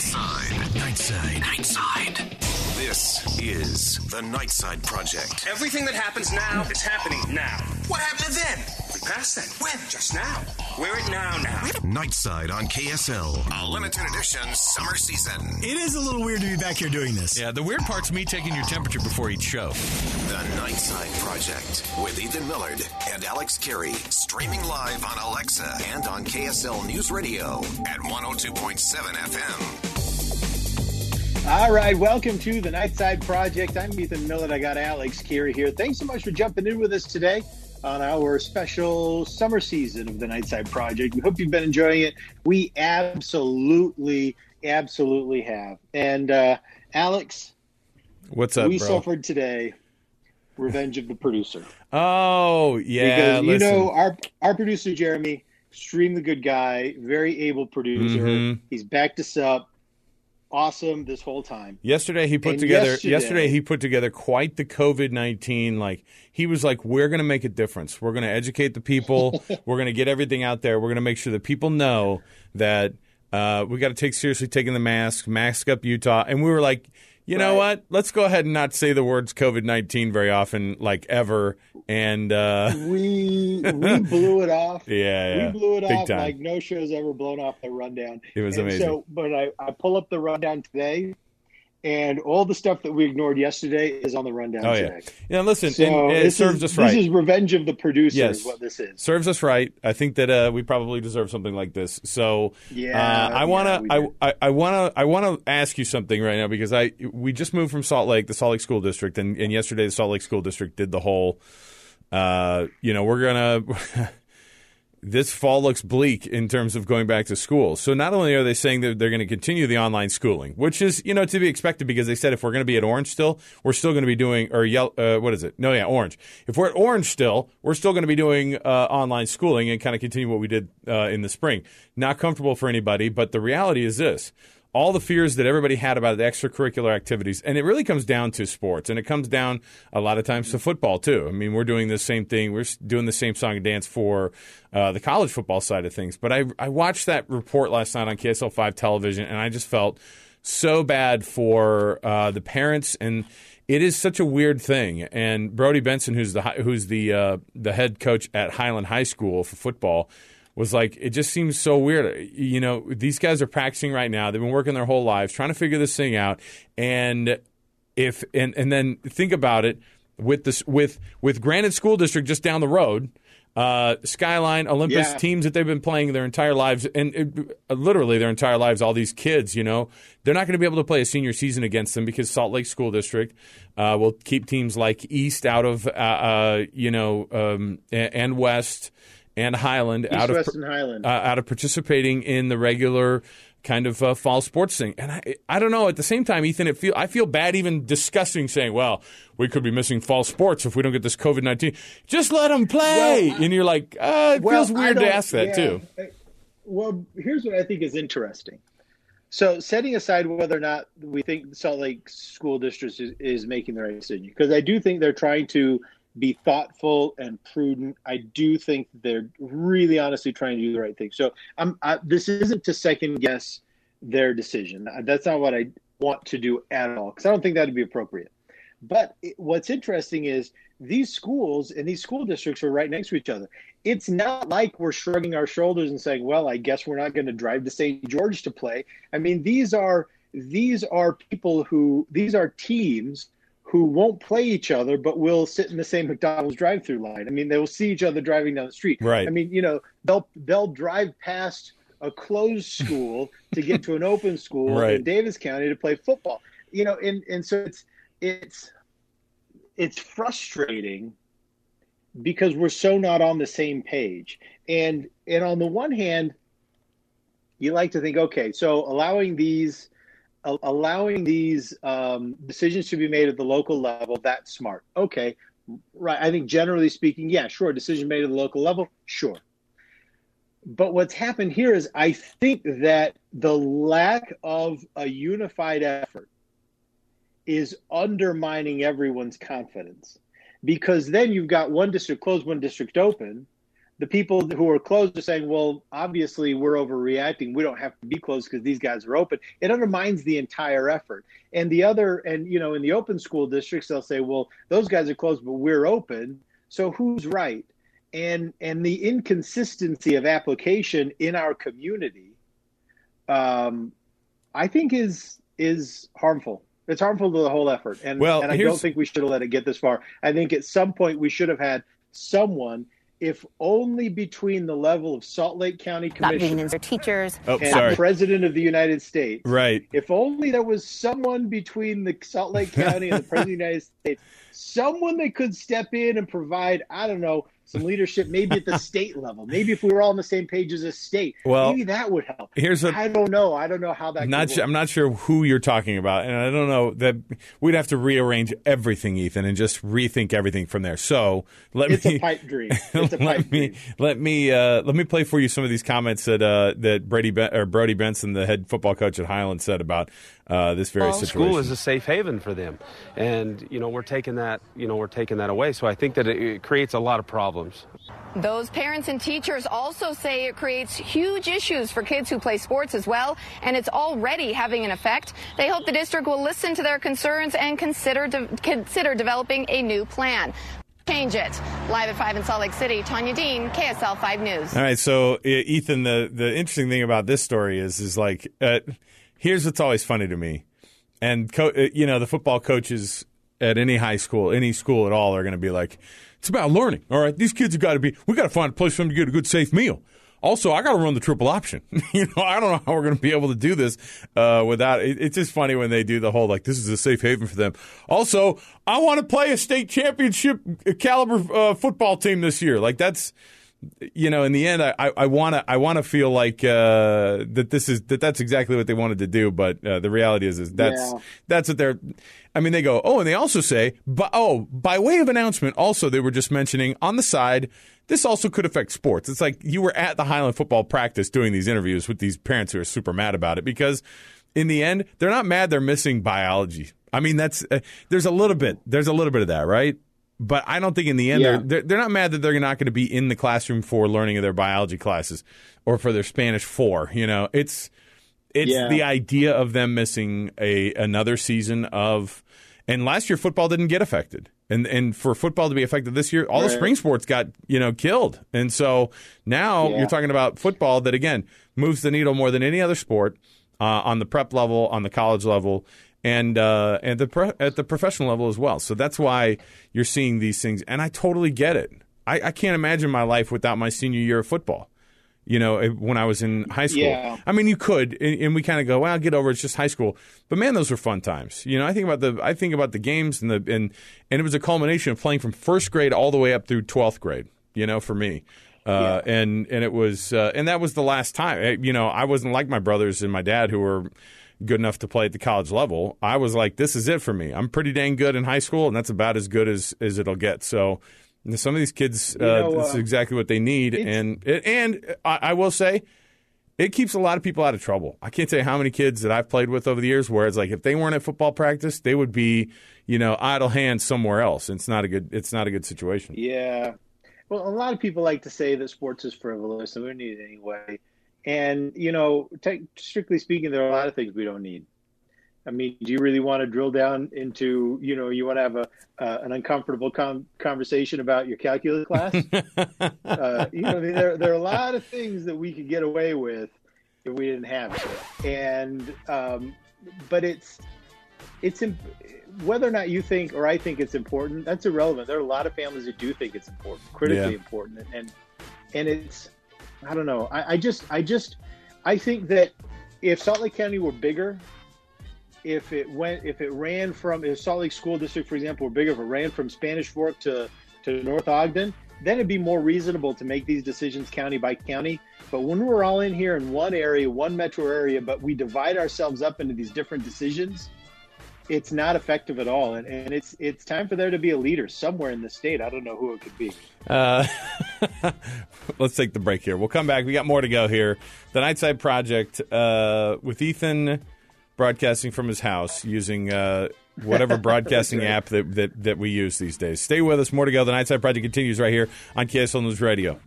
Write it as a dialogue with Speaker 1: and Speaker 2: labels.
Speaker 1: Nightside. Nightside. Nightside. This is the Nightside Project.
Speaker 2: Everything that happens now is happening now.
Speaker 1: What happened then?
Speaker 2: We passed then. When? Just now. We're it now now.
Speaker 1: Nightside on KSL. A limited edition summer season.
Speaker 3: It is a little weird to be back here doing this.
Speaker 4: Yeah, the weird part's me taking your temperature before each show.
Speaker 1: The Nightside Project with Ethan Millard and Alex Kirry. Streaming live on Alexa and on KSL News Radio at 102.7 FM.
Speaker 5: All right, welcome to the Nightside Project. I'm Ethan Millard. I got Alex Kirry here. Thanks so much for jumping in with us today on our special summer season of the Nightside Project. We hope you've been enjoying it. We absolutely, absolutely have. And uh, Alex,
Speaker 4: What's up,
Speaker 5: we
Speaker 4: bro?
Speaker 5: suffered today. Revenge of the producer.
Speaker 4: Oh, yeah.
Speaker 5: because you know our our producer Jeremy, extremely good guy, very able producer.
Speaker 4: Mhm.
Speaker 5: He's backed us up. Awesome this whole time.
Speaker 4: Yesterday he put
Speaker 5: And
Speaker 4: together
Speaker 5: yesterday-
Speaker 4: yesterday, he put together quite the COVID nineteen like he was like we're going to make a difference. We're going to educate the people. we're going to get everything out there. We're going to make sure that people know that uh, we got to take seriously taking the mask, mask up Utah. And we were like, you know
Speaker 5: Right.
Speaker 4: what? Let's go ahead and not say the words COVID nineteen very often, like ever. And uh,
Speaker 5: We we blew it off.
Speaker 4: yeah, yeah,
Speaker 5: We blew it
Speaker 4: Big
Speaker 5: off
Speaker 4: time.
Speaker 5: like no show's ever blown off the rundown.
Speaker 4: It was
Speaker 5: And
Speaker 4: amazing.
Speaker 5: So, but I, I pull up the rundown today, and all the stuff that we ignored yesterday is on the rundown
Speaker 4: oh yeah,
Speaker 5: today.
Speaker 4: yeah. Listen,
Speaker 5: So
Speaker 4: and it serves
Speaker 5: is,
Speaker 4: us right.
Speaker 5: This is revenge of the producer.
Speaker 4: Yes.
Speaker 5: Is what this is.
Speaker 4: serves us right. I think that uh, we probably deserve something like this. So
Speaker 5: Yeah,
Speaker 4: uh, I wanna,
Speaker 5: do.
Speaker 4: I, I, I want to I want to ask you something right now because I we just moved from Salt Lake, the Salt Lake School District, and, and yesterday the Salt Lake School District did the whole. Uh, you know, we're gonna. this fall looks bleak in terms of going back to school. So not only are they saying that they're going to continue the online schooling, which is you know to be expected because they said if we're going to be at Orange still, we're still going to be doing or yellow. Uh, what is it? No, yeah, Orange. If we're at Orange still, we're still going to be doing uh, online schooling and kind of continue what we did uh, in the spring. Not comfortable for anybody, but the reality is this. All the fears that everybody had about the extracurricular activities, and it really comes down to sports, and it comes down a lot of times to football too. I mean, we're doing the same thing. We're doing the same song and dance for uh, the college football side of things. But I, I watched that report last night on KSL five television, and I just felt so bad for uh, the parents and. It is such a weird thing, and Brody Benson, who's the who's the uh, the head coach at Highland High School for football, was like, it just seems so weird. You know, these guys are practicing right now. They've been working their whole lives trying to figure this thing out, and if and and then think about it with this with with Granite School District just down the road. Uh, Skyline, Olympus,
Speaker 5: Yeah.
Speaker 4: teams that they've been playing their entire lives, and uh, literally their entire lives. All these kids, you know, they're not going to be able to play a senior season against them because Salt Lake School District uh, will keep teams like East out of, uh, uh, you know, um, and West and Highland
Speaker 5: East,
Speaker 4: out of
Speaker 5: Highland.
Speaker 4: uh, out of participating in the regular kind of uh, fall sports thing. And I, I don't know. At the same time, Ethan, it feel I feel bad even discussing saying, "Well, we could be missing fall sports if we don't get this COVID nineteen. Just let them play."
Speaker 5: Well, I-
Speaker 4: and you're like, uh, it
Speaker 5: Well,
Speaker 4: feels weird to ask that
Speaker 5: yeah,
Speaker 4: too.
Speaker 5: I- Well, here's what I think is interesting. So, setting aside whether or not we think Salt Lake School District is, is making the right decision, because I do think they're trying to be thoughtful and prudent. I do think they're really honestly trying to do the right thing. So, I'm, I, this isn't to second guess their decision. Uh, that's not what I want to do at all, because I don't think that would be appropriate. But it, what's interesting is these schools and these school districts are right next to each other. It's not like we're shrugging our shoulders and saying, "Well, I guess we're not going to drive to St. George to play." I mean, these are these are people who these are teams who won't play each other, but will sit in the same McDonald's drive-through line. I mean, they will see each other driving down the street.
Speaker 4: Right.
Speaker 5: I mean, you know, they'll they'll drive past a closed school to get to an open school
Speaker 4: Right.
Speaker 5: in Davis County to play football. You know, and and so it's it's it's frustrating because we're so not on the same page. And and on the one hand, you like to think, okay, so allowing these allowing these um, decisions to be made at the local level, that's smart. Okay, right. I think generally speaking, yeah, sure, decision made at the local level, sure. But what's happened here is I think that the lack of a unified effort is undermining everyone's confidence because then you've got one district closed, one district open. The people who are closed are saying, well, obviously we're overreacting. We don't have to be closed because these guys are open. It undermines the entire effort. And the other, and you know, in the open school districts, they'll say, well, those guys are closed, but we're open. So who's right? And and the inconsistency of application in our community, um, I think is is harmful. It's harmful to the whole effort. And,
Speaker 4: Well,
Speaker 5: and I don't think we should have let it get this far. I think at some point we should have had someone, if only between the level of Salt Lake County commissioners,
Speaker 6: unions or teachers.
Speaker 4: Oh,
Speaker 5: and
Speaker 4: sorry.
Speaker 5: President of the United States,
Speaker 4: Right.
Speaker 5: if only there was someone between the Salt Lake County and the President of the United States, someone that could step in and provide, I don't know, some leadership, maybe at the state level. Maybe if we were all on the same page as a state,
Speaker 4: Well,
Speaker 5: maybe that would help.
Speaker 4: here's a-
Speaker 5: I don't know. I don't know how that.
Speaker 4: Not
Speaker 5: could
Speaker 4: su-
Speaker 5: work.
Speaker 4: I'm not sure who you're talking about, and I don't know that we'd have to rearrange everything, Ethan, and just rethink everything from there. So let
Speaker 5: It's
Speaker 4: me
Speaker 5: a pipe dream. It's a pipe
Speaker 4: let me
Speaker 5: dream.
Speaker 4: let me uh, let me play for you some of these comments that uh, that Brady ben- or Brody Benson, the head football coach at Highland, said about uh, this very situation.
Speaker 7: School is a safe haven for them, and you know we're taking that you know we're taking that away. So I think that it, it creates a lot of problems.
Speaker 8: Those parents and teachers also say it creates huge issues for kids who play sports as well, and it's already having an effect. They hope the district will listen to their concerns and consider de- consider developing a new plan. Change it. Live at 5 in Salt Lake City, Tanya Dean, KSL 5 News.
Speaker 4: All right, so Ethan, the the interesting thing about this story is is like uh, here's what's always funny to me, and co- uh, you know the football coaches at any high school, any school at all, are going to be like, it's about learning. All right, these kids have got to be. We got to find a place for them to get a good, safe meal. Also, I got to run the triple option. you know, I don't know how we're going to be able to do this uh, without. It, it's just funny when they do the whole like this is a safe haven for them. Also, I want to play a state championship caliber uh, football team this year. Like that's you know, in the end, I want to I want to feel like uh, that this is that that's exactly what they wanted to do. But uh, the reality is, is that's
Speaker 5: Yeah.
Speaker 4: that's what they're. I mean, they go, oh, and they also say, but oh, by way of announcement, also they were just mentioning on the side. This also could affect sports. It's like you were at the Highland football practice doing these interviews with these parents who are super mad about it because, in the end, they're not mad. They're missing biology. I mean, that's uh, there's a little bit there's a little bit of that, right? But I don't think in the end
Speaker 5: Yeah.
Speaker 4: they're, they're they're not mad that they're not going to be in the classroom for learning of their biology classes or for their Spanish four. You know, it's it's
Speaker 5: Yeah.
Speaker 4: the idea of them missing a another season of. And last year football didn't get affected, and and for football to be affected this year, all the spring sports got you know killed, and so now
Speaker 5: Yeah.
Speaker 4: you're talking about football that again moves the needle more than any other sport uh, on the prep level, on the college level, and uh, and the pro- at the professional level as well. So that's why you're seeing these things, and I totally get it. I, I can't imagine my life without my senior year of football. You know, when I was in high school.
Speaker 5: Yeah.
Speaker 4: I mean, you could, and, and we kind of go, "Well, get over it, it's just high school." But man, those were fun times. You know, I think about the, I think about the games and the, and and it was a culmination of playing from first grade all the way up through twelfth grade. You know, for me, uh, and and it was, uh, and that was the last time. Eh, You know, I wasn't like my brothers and my dad who were good enough to play at the college level. I was like, this is it for me. I'm pretty dang good in high school, and that's about as good as as it'll get. So. Some of these kids, uh,
Speaker 5: know,
Speaker 4: this is
Speaker 5: uh,
Speaker 4: exactly what they need, and and I, I will say, it keeps a lot of people out of trouble. I can't tell you how many kids that I've played with over the years where it's like if they weren't at football practice, they would be, you know, idle hands somewhere else. It's not a good it's not a good situation.
Speaker 5: Yeah. Well, a lot of people like to say that sports is frivolous and we don't need it anyway. And, you know, te- strictly speaking, there are a lot of things we don't need. I mean, do you really want to drill down into, you know, you want to have a uh, an uncomfortable com- conversation about your calculus class? uh, you know, I mean, there there are a lot of things that we could get away with if we didn't have it. And um, but it's it's imp- whether or not you think or I think it's important. That's irrelevant. There are a lot of families who do think it's important, critically
Speaker 4: Yeah.
Speaker 5: important, and and it's I don't know. I, I just I just I think that if Salt Lake County were bigger, if it went if it ran from if Salt Lake School District, for example, were bigger, if it ran from Spanish Fork to to North Ogden, then it'd be more reasonable to make these decisions county by county. But when we're all in here in one area, one metro area, but we divide ourselves up into these different decisions, it's not effective at all. And, and it's it's time for there to be a leader somewhere in the state. I don't know who it could be.
Speaker 4: Uh, let's take the break here. We'll come back. We got more to go here. The Nightside Project uh, with Ethan broadcasting from his house using uh, whatever broadcasting app that, that, that we use these days. Stay with us. More to go. The Nightside Project continues right here on KSL News Radio.